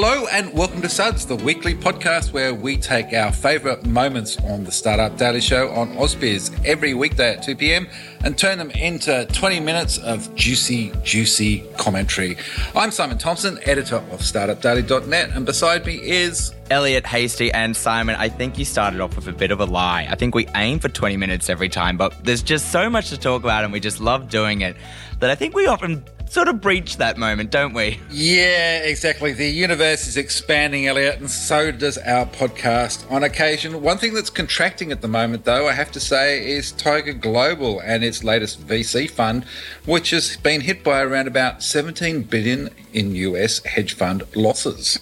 Hello and welcome to Suds, the weekly podcast where we take our favourite moments on the Startup Daily Show on AusBiz every weekday at 2 p.m. and turn them into 20 minutes of juicy, juicy commentary. I'm Simon Thompson, editor of StartupDaily.net, and beside me is Elliot Hasty and Simon, I think you started off with a bit of a lie. I think we aim for 20 minutes every time, but there's just so much to talk about and we just love doing it that I think we often sort of breach that moment, don't we? Yeah, exactly. The universe is expanding, Elliot, and so does our podcast on occasion. One thing that's contracting at the moment, though, I have to say, is Tiger Global and its latest VC fund, which has been hit by around about 17 billion in US hedge fund losses.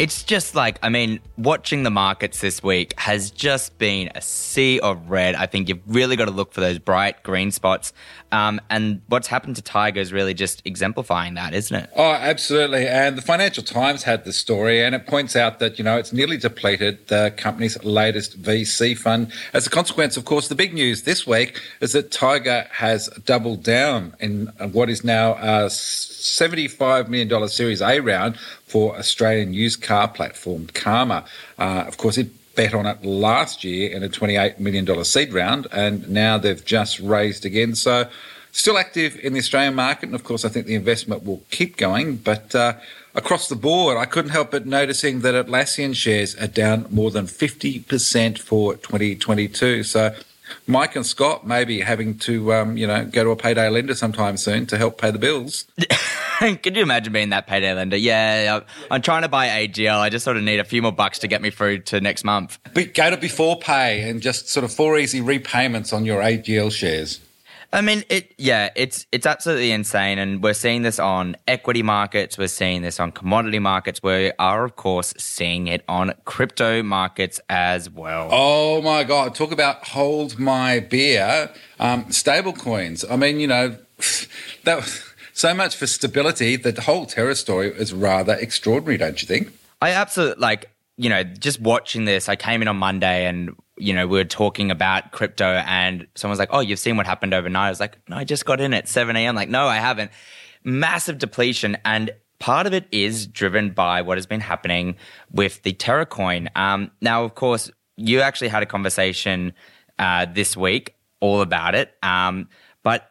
It's just like, I mean, watching the markets this week has just been a sea of red. I think you've really got to look for those bright green spots. Um, and what's happened to Tiger is really just exemplifying that, isn't it? Oh, absolutely. And the Financial Times had the story, and it points out that, you know, it's nearly depleted the company's latest VC fund. As a consequence, of course, the big news this week is that Tiger has doubled down in what is now a $75 million Series A round for Australian used car platform Carma. Uh, of course, it bet on it last year in a $28 million seed round, and now they've just raised again. So, still active in the Australian market, and of course, I think the investment will keep going. But uh, across the board, I couldn't help but noticing that Atlassian shares are down more than 50% for 2022. So, Mike and Scott maybe having to, um, you know, go to a payday lender sometime soon to help pay the bills. Could you imagine being that payday lender? Yeah, I'm trying to buy AGL. I just sort of need a few more bucks to get me through to next month. But go to before pay and just sort of four easy repayments on your AGL shares. I mean, it. Yeah, it's it's absolutely insane, and we're seeing this on equity markets. We're seeing this on commodity markets. We are, of course, seeing it on crypto markets as well. Oh my god! Talk about hold my beer. Um, stable coins. I mean, you know, that so much for stability. The whole Terra story is rather extraordinary, don't you think? I absolutely like. You know, just watching this, I came in on Monday and you know, we were talking about crypto and someone's like, Oh, you've seen what happened overnight. I was like, No, I just got in at 7 a.m. Like, no, I haven't. Massive depletion. And part of it is driven by what has been happening with the Terra coin. Um, now, of course, you actually had a conversation uh, this week all about it. Um, but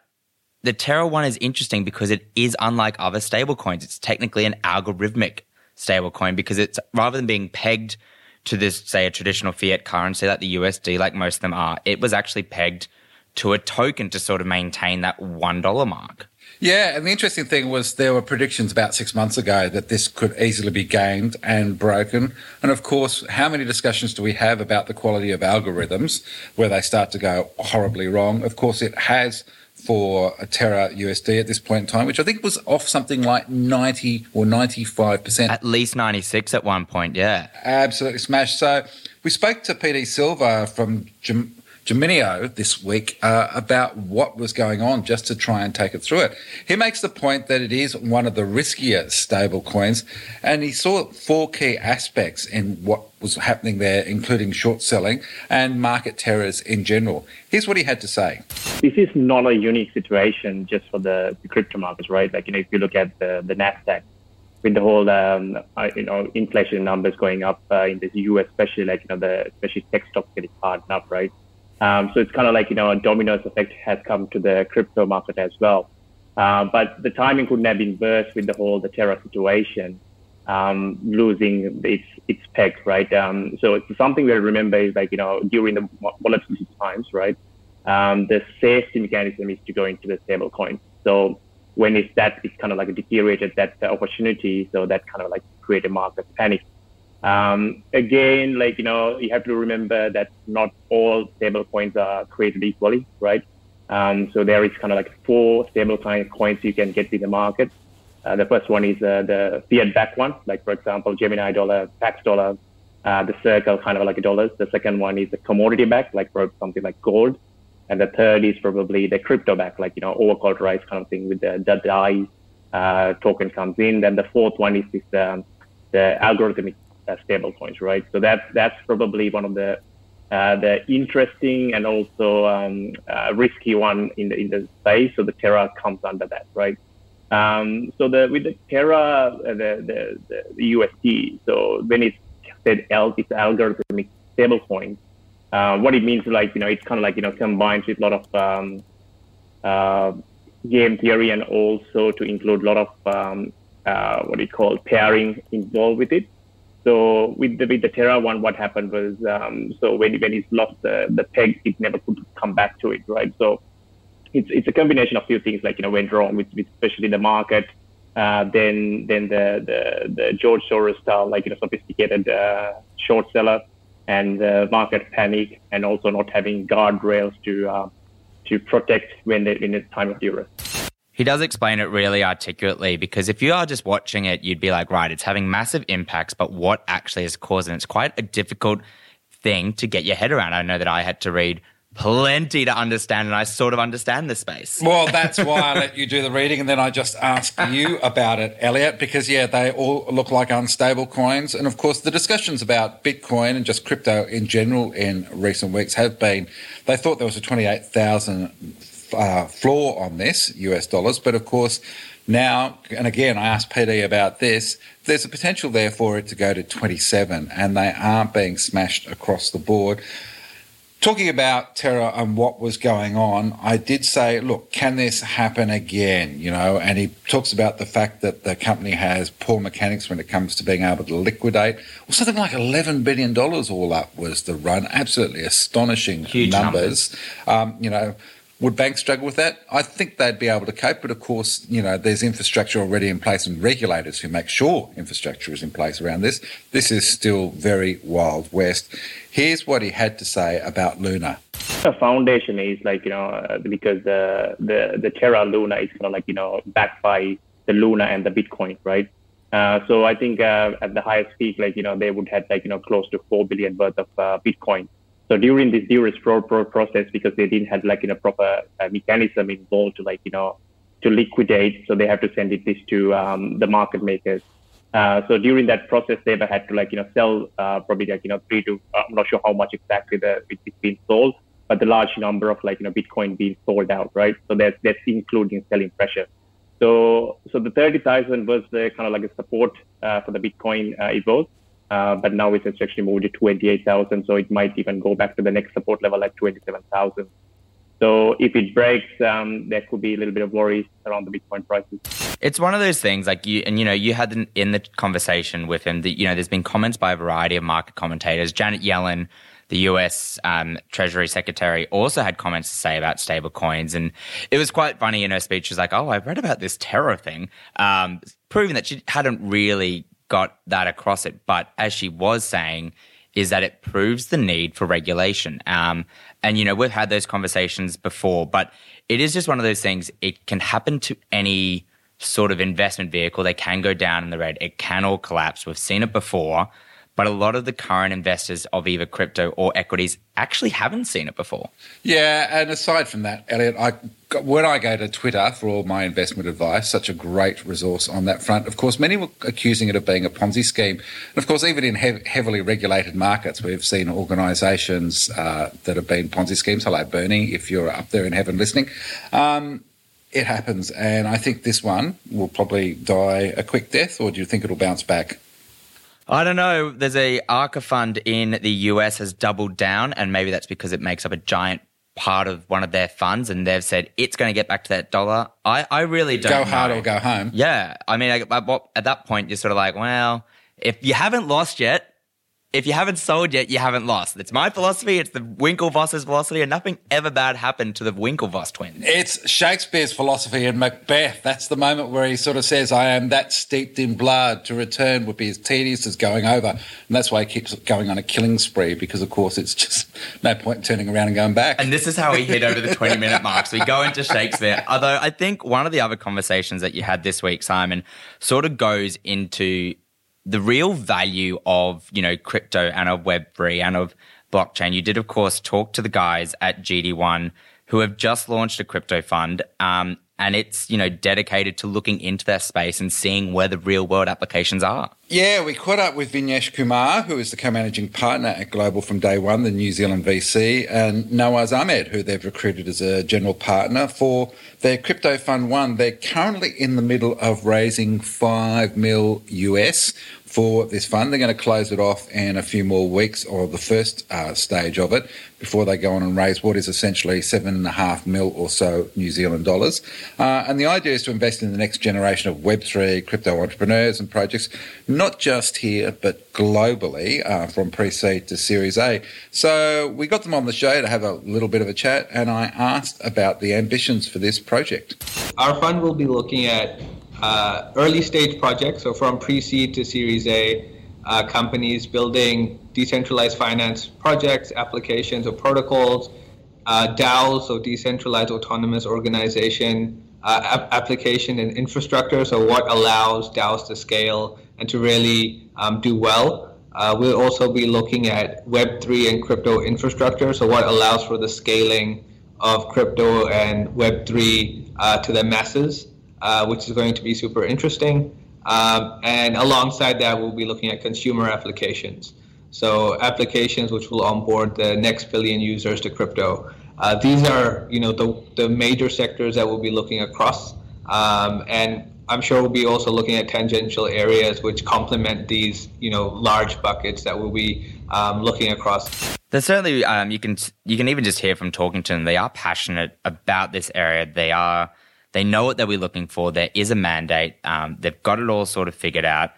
the Terra one is interesting because it is unlike other stablecoins. It's technically an algorithmic stablecoin because it's rather than being pegged to this, say, a traditional fiat currency like the USD, like most of them are, it was actually pegged to a token to sort of maintain that $1 mark. Yeah, and the interesting thing was there were predictions about six months ago that this could easily be gamed and broken. And of course, how many discussions do we have about the quality of algorithms where they start to go horribly wrong? Of course, it has for a Terra USD at this point in time, which I think was off something like 90 or 95%. At least 96 at one point, yeah. Absolutely smashed. So we spoke to JD Silva from Geminio this week uh, about what was going on just to try and take it through it. He makes the point that it is one of the riskier stable coins, and he saw four key aspects in what was happening there, including short selling and market terrors in general. Here's what he had to say. This is not a unique situation just for the, the crypto markets, right? Like, you know, if you look at the, the NASDAQ, with the whole um, uh, you know inflation numbers going up uh, in the U.S., especially like you know the especially tech stocks getting hardened up, right? Um, so it's kind of like, you know, a dominoes effect has come to the crypto market as well. Uh, but the timing couldn't have been worse with the whole, the Terra situation, um, losing its, its peg, right? Um, so it's something we remember is like, you know, during the volatility times, right? Um, the safety mechanism is to go into the stable coin. So when it's that, it's kind of like deteriorated that opportunity. So that kind of like created market panic. Um, again, like, you know, you have to remember that not all stable coins are created equally, right? Um, so there is kind of like four stable coins you can get in the market. Uh, the first one is uh, the fiat backed one, like for example, Gemini dollar, Pax dollar, uh, the Circle kind of like dollars. The second one is the commodity back, like for something like gold. And the third is probably the crypto back, like, you know, overcollateralized kind of thing with the, the DAI uh, token comes in. Then the fourth one is this, um, the algorithmic uh, stable coins, right? So that's that's probably one of the uh, the interesting and also um, uh, risky one in the in the space. So the Terra comes under that, right? Um, so the with the Terra, uh, the, the, the UST, so when it's said L, it's algorithmic stablecoin. Uh, what it means, like you know, it's kind of like you know combines with a lot of um, uh, game theory and also to include a lot of um, uh, what you call pairing involved with it. So with the with the Terra one, what happened was um, so when when he's lost the, the peg, it never could come back to it, right? So it's it's a combination of few things like you know went wrong with, with especially the market, uh, then then the, the the George Soros style like you know sophisticated uh, short seller and the market panic and also not having guardrails to uh, to protect when they, in the time of duress. He does explain it really articulately because if you are just watching it, you'd be like, right, it's having massive impacts, but what actually is causing it's quite a difficult thing to get your head around. I know that I had to read plenty to understand, and I sort of understand the space. Well, that's why I let you do the reading, and then I just ask you about it, Elliot, because yeah, they all look like unstable coins, and of course, the discussions about Bitcoin and just crypto in general in recent weeks have been. They thought there was a twenty-eight thousand uh, floor on this US dollars, but of course. Now, and again, I asked JD about this. There's a potential there for it to go to 27, and they aren't being smashed across the board. Talking about Terra and what was going on, I did say, look, can this happen again? You know, and he talks about the fact that the company has poor mechanics when it comes to being able to liquidate. Well, something like $11 billion all up was the run. Absolutely astonishing Huge numbers. Um, you know, would banks struggle with that? I think they'd be able to cope, but of course, you know, there's infrastructure already in place and regulators who make sure infrastructure is in place around this. This is still very wild west. Here's what he had to say about Luna. The foundation is like you know uh, because the the the Terra Luna is kind of like you know backed by the Luna and the Bitcoin, right? Uh, so I think uh, at the highest peak, like you know, they would have like you know close to four billion worth of uh, Bitcoin. So during this pro- pro- process, because they didn't have like you know proper uh, mechanism involved to like you know to liquidate, so they have to send it this to um, the market makers. Uh, so during that process, they have had to like you know sell uh, probably like you know three to uh, I'm not sure how much exactly the it's been sold, but the large number of like you know Bitcoin being sold out, right? So that's that's including selling pressure. So so the thirty thousand was the kind of like a support uh, for the Bitcoin uh, evolve. Uh, but now it's actually moved to 28,000. So it might even go back to the next support level at 27,000. So if it breaks, um, there could be a little bit of worries around the Bitcoin prices. It's one of those things like you, and you know, you had in the conversation with him that, you know, there's been comments by a variety of market commentators. Janet Yellen, the US um, Treasury Secretary, also had comments to say about stable coins. And it was quite funny in her speech. Was like, Oh, I've read about this Terra thing, um, proving that she hadn't really got that across it. But as she was saying, is that it proves the need for regulation. Um, and, you know, we've had those conversations before, but it is just one of those things. It can happen to any sort of investment vehicle. They can go down in the red. It can all collapse. We've seen it before. But a lot of the current investors of either crypto or equities actually haven't seen it before. Yeah, and aside from that, Elliot, I when I go to Twitter for all my investment advice, such a great resource on that front. Of course, many were accusing it of being a Ponzi scheme. And of course, even in hev- heavily regulated markets, we've seen organisations uh, that have been Ponzi schemes. Hello, Bernie, if you're up there in heaven listening. Um, it happens, and I think this one will probably die a quick death, or do you think it'll bounce back? I don't know. There's a ARCA fund in the US has doubled down, and maybe that's because it makes up a giant part of one of their funds, and they've said it's going to get back to that dollar. I, I really don't go know. hard or go home. Yeah, I mean, I, at that point, you're sort of like, well, if you haven't lost yet, if you haven't sold yet, you haven't lost. It's my philosophy. It's the Winklevoss's philosophy, and nothing ever bad happened to the Winklevoss twins. It's Shakespeare's philosophy in Macbeth. That's the moment where he sort of says, "I am that steeped in blood. To return would be as tedious as going over," and that's why he keeps going on a killing spree because, of course, it's just no point in turning around and going back. And this is how we hit over the twenty-minute mark. So we go into Shakespeare. Although I think one of the other conversations that you had this week, Simon, sort of goes into the real value of, you know, crypto and of Web3 and of blockchain. You did, of course, talk to the guys at GD1 who have just launched a crypto fund. Um, and it's you know dedicated to looking into that space and seeing where the real world applications are. Yeah, we caught up with Vignesh Kumar, who is the co-managing partner at Global from day one, the New Zealand VC, and Nawaz Ahmed, who they've recruited as a general partner for their crypto fund one. They're currently in the middle of raising five mil US for this fund. They're going to close it off in a few more weeks, or the first uh, stage of it, before they go on and raise what is essentially seven and a half mil or so New Zealand dollars. Uh, and the idea is to invest in the next generation of Web3 crypto entrepreneurs and projects, not just here, but globally, uh, from pre seed to Series A. So we got them on the show to have a little bit of a chat, and I asked about the ambitions for this project. Our fund will be looking at uh, early stage projects, so from pre-seed to Series A, uh, companies building decentralized finance projects, applications, or protocols, uh, DAOs, so decentralized autonomous organization, uh, application and infrastructure, so what allows DAOs to scale and to really um, do well. Uh, we'll also be looking at Web3 and crypto infrastructure, so what allows for the scaling of crypto and Web3 uh, to the masses. Uh, which is going to be super interesting. Um, and alongside that, we'll be looking at consumer applications. So applications which will onboard the next billion users to crypto. Uh, these are, you know, the, the major sectors that we'll be looking across. Um, and I'm sure we'll be also looking at tangential areas which complement these, you know, large buckets that we'll be um, looking across. There's certainly um, you can you can even just hear from talking to them. They are passionate about this area. They are they know what they'll be looking for. There is a mandate. Um, they've got it all sort of figured out.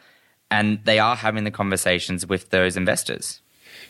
And they are having the conversations with those investors.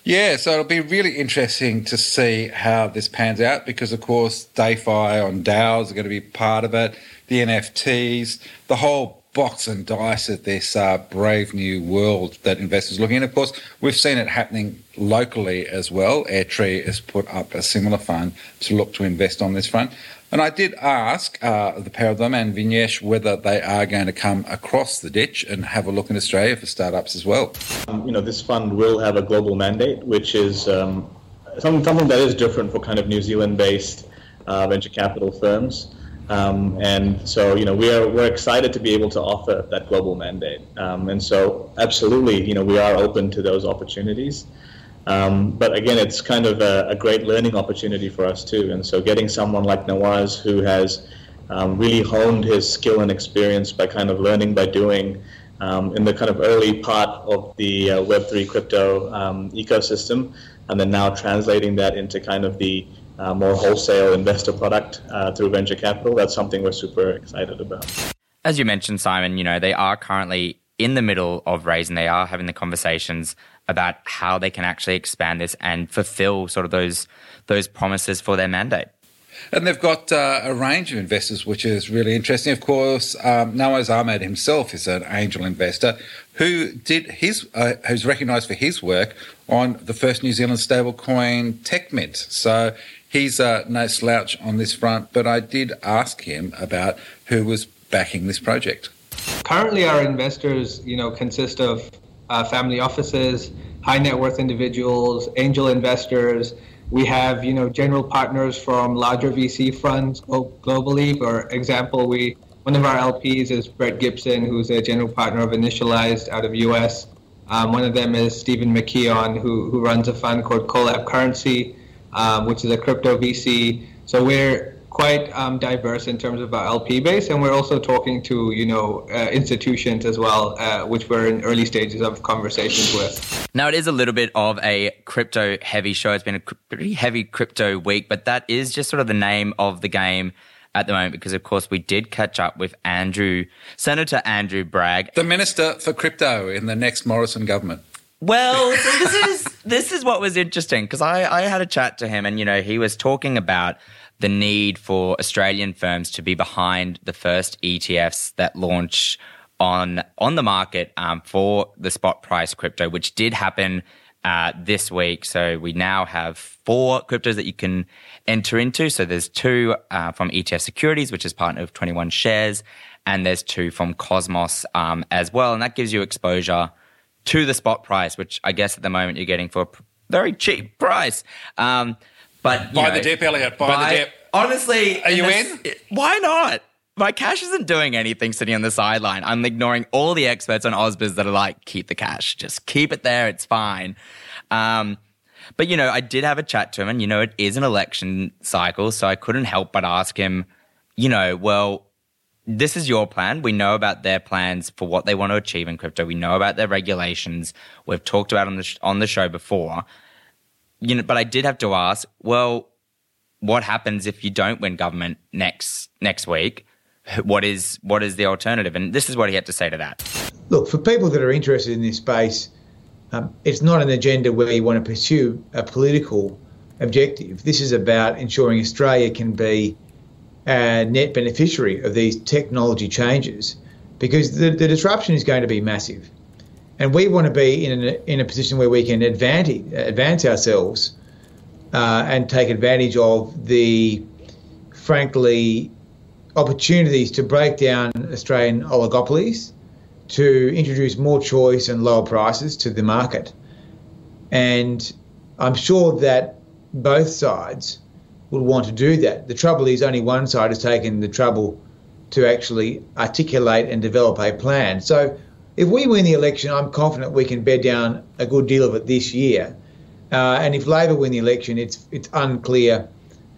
Yeah, so it'll be really interesting to see how this pans out because, of course, DeFi on DAOs are going to be part of it, the NFTs, the whole box and dice of this uh, brave new world that investors are looking at. Of course, we've seen it happening locally as well. Airtree has put up a similar fund to look to invest on this front. And I did ask uh, the pair of them and Vignesh whether they are going to come across the ditch and have a look in Australia for startups as well. Um, you know, this fund will have a global mandate, which is um, something, something that is different for kind of New Zealand-based uh, venture capital firms. Um, and so, you know, we are we're excited to be able to offer that global mandate. Um, and so, absolutely, you know, we are open to those opportunities. Um, but again, it's kind of a, a, great learning opportunity for us too. And so, getting someone like Nawaz who has um, really honed his skill and experience by kind of learning by doing um, in the kind of early part of the uh, Web3 crypto um, ecosystem, and then now translating that into kind of the uh, more wholesale investor product uh, through venture capital. That's something we're super excited about. As you mentioned, Simon, you know they are currently in the middle of raising. They are having the conversations about how they can actually expand this and fulfill sort of those those promises for their mandate. And they've got uh, a range of investors, which is really interesting. Of course, um, Nawaz Ahmed himself is an angel investor who did his, uh, who's recognised for his work on the first New Zealand stablecoin Techemynt. So he's uh, no slouch on this front. But I did ask him about who was backing this project. Currently, our investors, you know, consist of uh, family offices, high net worth individuals, angel investors. We have, you know, general partners from larger VC funds globally. For example, we one of our LPs is Brett Gibson, who's a general partner of Initialized out of US. Um, one of them is Stephen McKeon, who, who runs a fund called Collab+Currency, um, which is a crypto VC. So we're quite um, diverse in terms of our LP base, and we're also talking to you know uh, institutions as well, uh, which we're in early stages of conversations with. Now it is a little bit of a crypto heavy show. It's been a pretty heavy crypto week, but that is just sort of the name of the game at the moment because of course we did catch up with Andrew Senator Andrew Bragg, the minister for crypto in the next Morrison government. Well, this is this is what was interesting because I, I had a chat to him and you know he was talking about the need for Australian firms to be behind the first ETFs that launch on on the market um, for the spot price crypto, which did happen uh, this week. So we now have four cryptos that you can enter into. So there's two uh, from ETF Securities, which is partner of 21 Shares, and there's two from Cosmos um, as well, and that gives you exposure to the spot price, which I guess at the moment you're getting for a very cheap price. Um, but buy know, the dip, Elliot. Buy, buy, the dip. Honestly, are you in? Why not? my cash isn't doing anything sitting on the sideline. I'm ignoring all the experts on Ausbiz that are like, keep the cash, just keep it there, it's fine. Um, but you know, I did have a chat to him, and you know, it is an election cycle, so I couldn't help but ask him, you know, well, this is your plan. We know about their plans for what they want to achieve in crypto. We know about their regulations. We've talked about on the sh- on the show before. You know, but I did have to ask, well, what happens if you don't win government next next week? What is what is the alternative? And this is what he had to say to that. Look, for people that are interested in this space, um, it's not an agenda where you want to pursue a political objective. This is about ensuring Australia can be a net beneficiary of these technology changes because the, the disruption is going to be massive. And we want to be in a, in a position where we can advantage, advance ourselves uh, and take advantage of the, frankly, opportunities to break down Australian oligopolies to introduce more choice and lower prices to the market. And I'm sure that both sides would want to do that. The trouble is, only one side has taken the trouble to actually articulate and develop a plan. So, if we win the election, I'm confident we can bed down a good deal of it this year. Uh, and if Labor win the election, it's it's unclear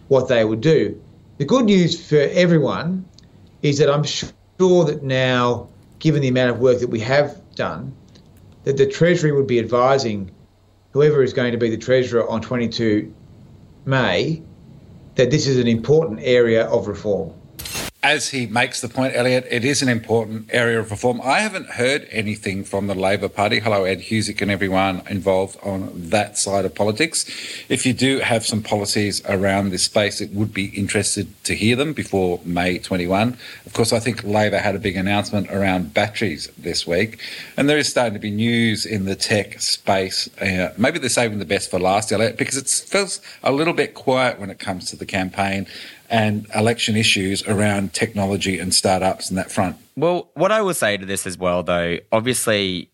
what they would do. The good news for everyone is that I'm sure that now given the amount of work that we have done, that the Treasury would be advising whoever is going to be the Treasurer on 22 May that this is an important area of reform as he makes the point, Elliot, it is an important area of reform. I haven't heard anything from the Labor Party. Hello, Ed Husic and everyone involved on that side of politics. If you do have some policies around this space, it would be interested to hear them before May 21. Of course, I think Labor had a big announcement around batteries this week, and there is starting to be news in the tech space. Uh, maybe they're saving the best for last, Elliot, because it feels a little bit quiet when it comes to the campaign and election issues around technology and startups and that front. Well, what I will say to this as well, though, obviously,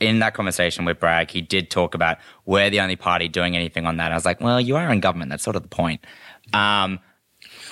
in that conversation with Bragg, he did talk about we're the only party doing anything on that. I was like, well, you are in government. That's sort of the point. Um,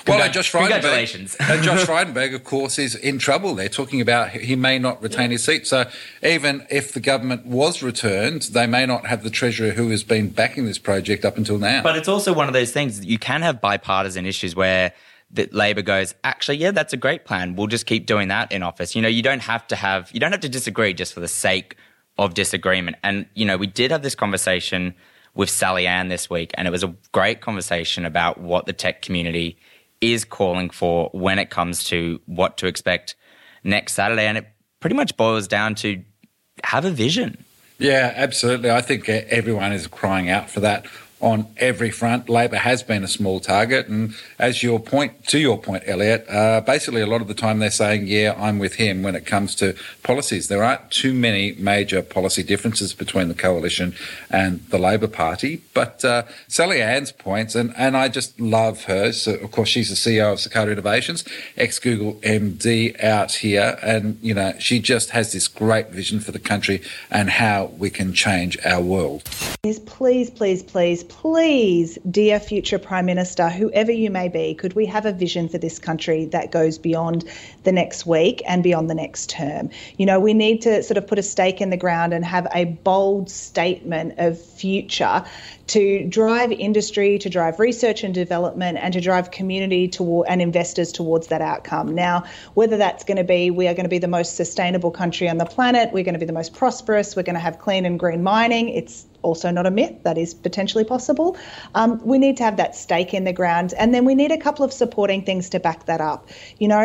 well, and Josh Frydenberg, congratulations. Josh Frydenberg, of course, is in trouble. They're talking about he may not retain his seat. So even if the government was returned, they may not have the treasurer who has been backing this project up until now. But it's also one of those things you can have bipartisan issues where that Labor goes, actually, yeah, that's a great plan. We'll just keep doing that in office. You know, you don't have to have, you don't have to disagree just for the sake of disagreement. And, you know, we did have this conversation with Sally Ann this week, and it was a great conversation about what the tech community is calling for when it comes to what to expect next Saturday. And it pretty much boils down to have a vision. Yeah, absolutely. I think everyone is crying out for that on every front. Labor has been a small target, and as your point to your point, Elliot, uh, basically a lot of the time they're saying, "Yeah, I'm with him" when it comes to policies. There aren't too many major policy differences between the coalition and the Labor Party. But uh, Sally Ann's points, and and I just love her. So of course she's the CEO of Cicada Innovations, ex Google MD out here, and you know she just has this great vision for the country and how we can change our world. Please, please, please please, dear future Prime Minister, whoever you may be, could we have a vision for this country that goes beyond the next week and beyond the next term? You know, we need to sort of put a stake in the ground and have a bold statement of future to drive industry, to drive research and development, and to drive community toward and investors towards that outcome. Now, whether that's going to be we are going to be the most sustainable country on the planet, we're going to be the most prosperous, we're going to have clean and green mining. It's also not a myth. That is potentially possible. Um, we need to have that stake in the ground, and then we need a couple of supporting things to back that up. You know,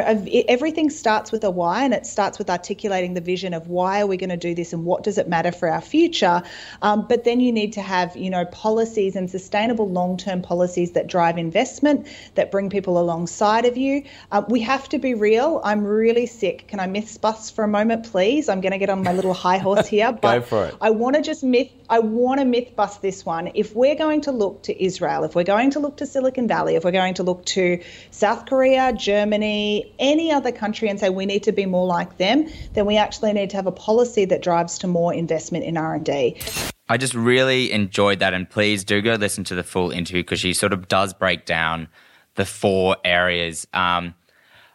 everything starts with a why, and it starts with articulating the vision of why are we going to do this and what does it matter for our future. Um, but then you need to have, you know, policies and sustainable long-term policies that drive investment, that bring people alongside of you. Uh, we have to be real. I'm really sick. Can I myth bust for a moment, please? I'm going to get on my little high horse here, but Go for it. I want to just myth. I want to myth bust this one. If we're going to look to Israel, if we're going to look to Silicon Valley, if we're going to look to South Korea, Germany, any other country and say we need to be more like them, then we actually need to have a policy that drives to more investment in R&D. I just really enjoyed that and please do go listen to the full interview because she sort of does break down the four areas. Um,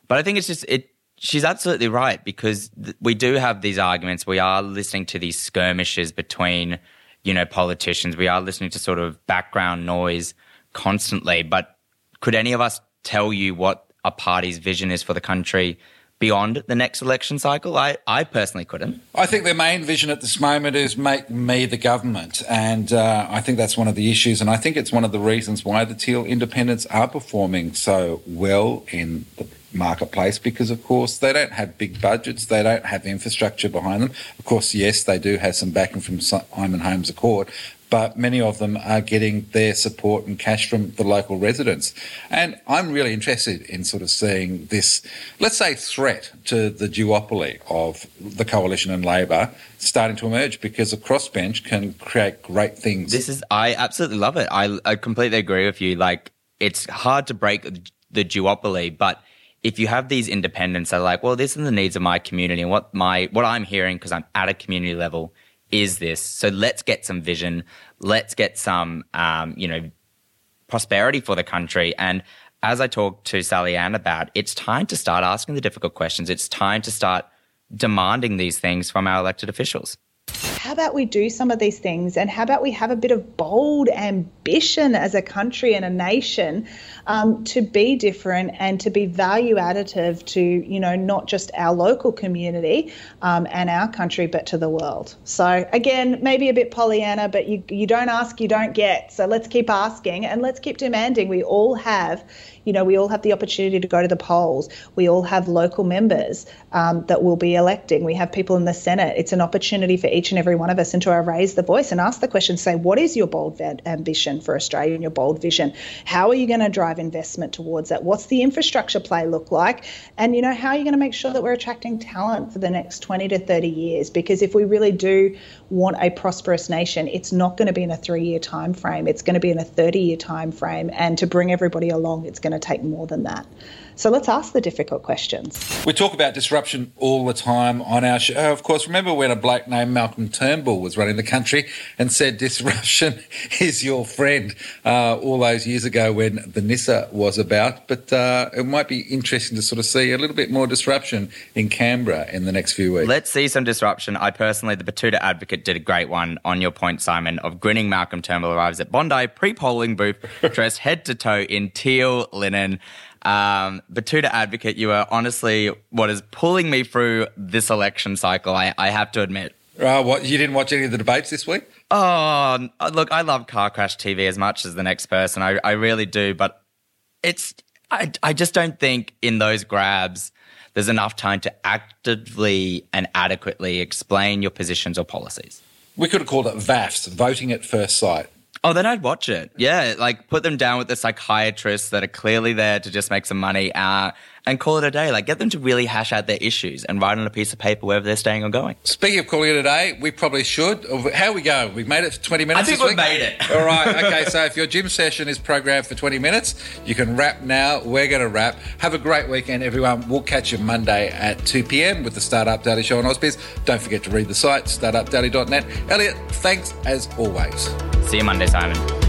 But I think it's just it. She's absolutely right because th- we do have these arguments. We are listening to these skirmishes between, you know, politicians. We are listening to sort of background noise constantly. But could any of us tell you what a party's vision is for the country beyond the next election cycle? I, I personally couldn't. I think their main vision at this moment is make me the government. And uh, I think that's one of the issues. And I think it's one of the reasons why the Teal independents are performing so well in the marketplace because, of course, they don't have big budgets, they don't have infrastructure behind them. Of course, yes, they do have some backing from Simon Holmes A Court, but many of them are getting their support and cash from the local residents. And I'm really interested in sort of seeing this, let's say, threat to the duopoly of the coalition and Labor starting to emerge because a crossbench can create great things. This is, I absolutely love it. I, I completely agree with you. Like, it's hard to break the duopoly, but if you have these independents that are like, well, these are the needs of my community and what my what I'm hearing because I'm at a community level is this. So let's get some vision. Let's get some, um, you know, prosperity for the country. And as I talked to Sally Ann about, it's time to start asking the difficult questions. It's time to start demanding these things from our elected officials how about we do some of these things and how about we have a bit of bold ambition as a country and a nation um, to be different and to be value additive to you know not just our local community um, and our country but to the world so again maybe a bit pollyanna but you, you don't ask you don't get so let's keep asking and let's keep demanding we all have you know, we all have the opportunity to go to the polls. We all have local members um, that will be electing. We have people in the Senate. It's an opportunity for each and every one of us and to raise the voice and ask the question, say, what is your bold ambition for Australia and your bold vision? How are you going to drive investment towards that? What's the infrastructure play look like? And, you know, how are you going to make sure that we're attracting talent for the next 20 to 30 years? Because if we really do want a prosperous nation, it's not going to be in a three-year time frame. It's going to be in a 30-year time frame. And to bring everybody along, it's going to take more than that. So let's ask the difficult questions. We talk about disruption all the time on our show. Of course, remember when a bloke named Malcolm Turnbull was running the country and said disruption is your friend uh, all those years ago when the NISA was about. But uh, it might be interesting to sort of see a little bit more disruption in Canberra in the next few weeks. Let's see some disruption. I personally, the Betoota Advocate did a great one on your point, Simon, of grinning Malcolm Turnbull arrives at Bondi pre-polling booth dressed head to toe in teal linen. Um, Betoota Advocate, you are honestly what is pulling me through this election cycle. I, I have to admit. Uh, what you didn't watch any of the debates this week? Oh, look, I love Car Crash TV as much as the next person. I, I really do, but it's I, I just don't think in those grabs there's enough time to actively and adequately explain your positions or policies. We could have called it VAFs, voting at first sight. Oh, then I'd watch it. Yeah, like put them down with the psychiatrists that are clearly there to just make some money uh, and call it a day. Like get them to really hash out their issues and write on a piece of paper wherever they're staying or going. Speaking of calling it a day, we probably should. How are we going? We've made it for 20 minutes I think we've made it. All right. Okay, so if your gym session is programmed for 20 minutes, you can wrap now. We're going to wrap. Have a great weekend, everyone. We'll catch you Monday at 2 p.m. with the Startup Daily Show on Ausbiz. Don't forget to read the site, startupdaily.net. Elliot, thanks as always. See you Monday, Simon.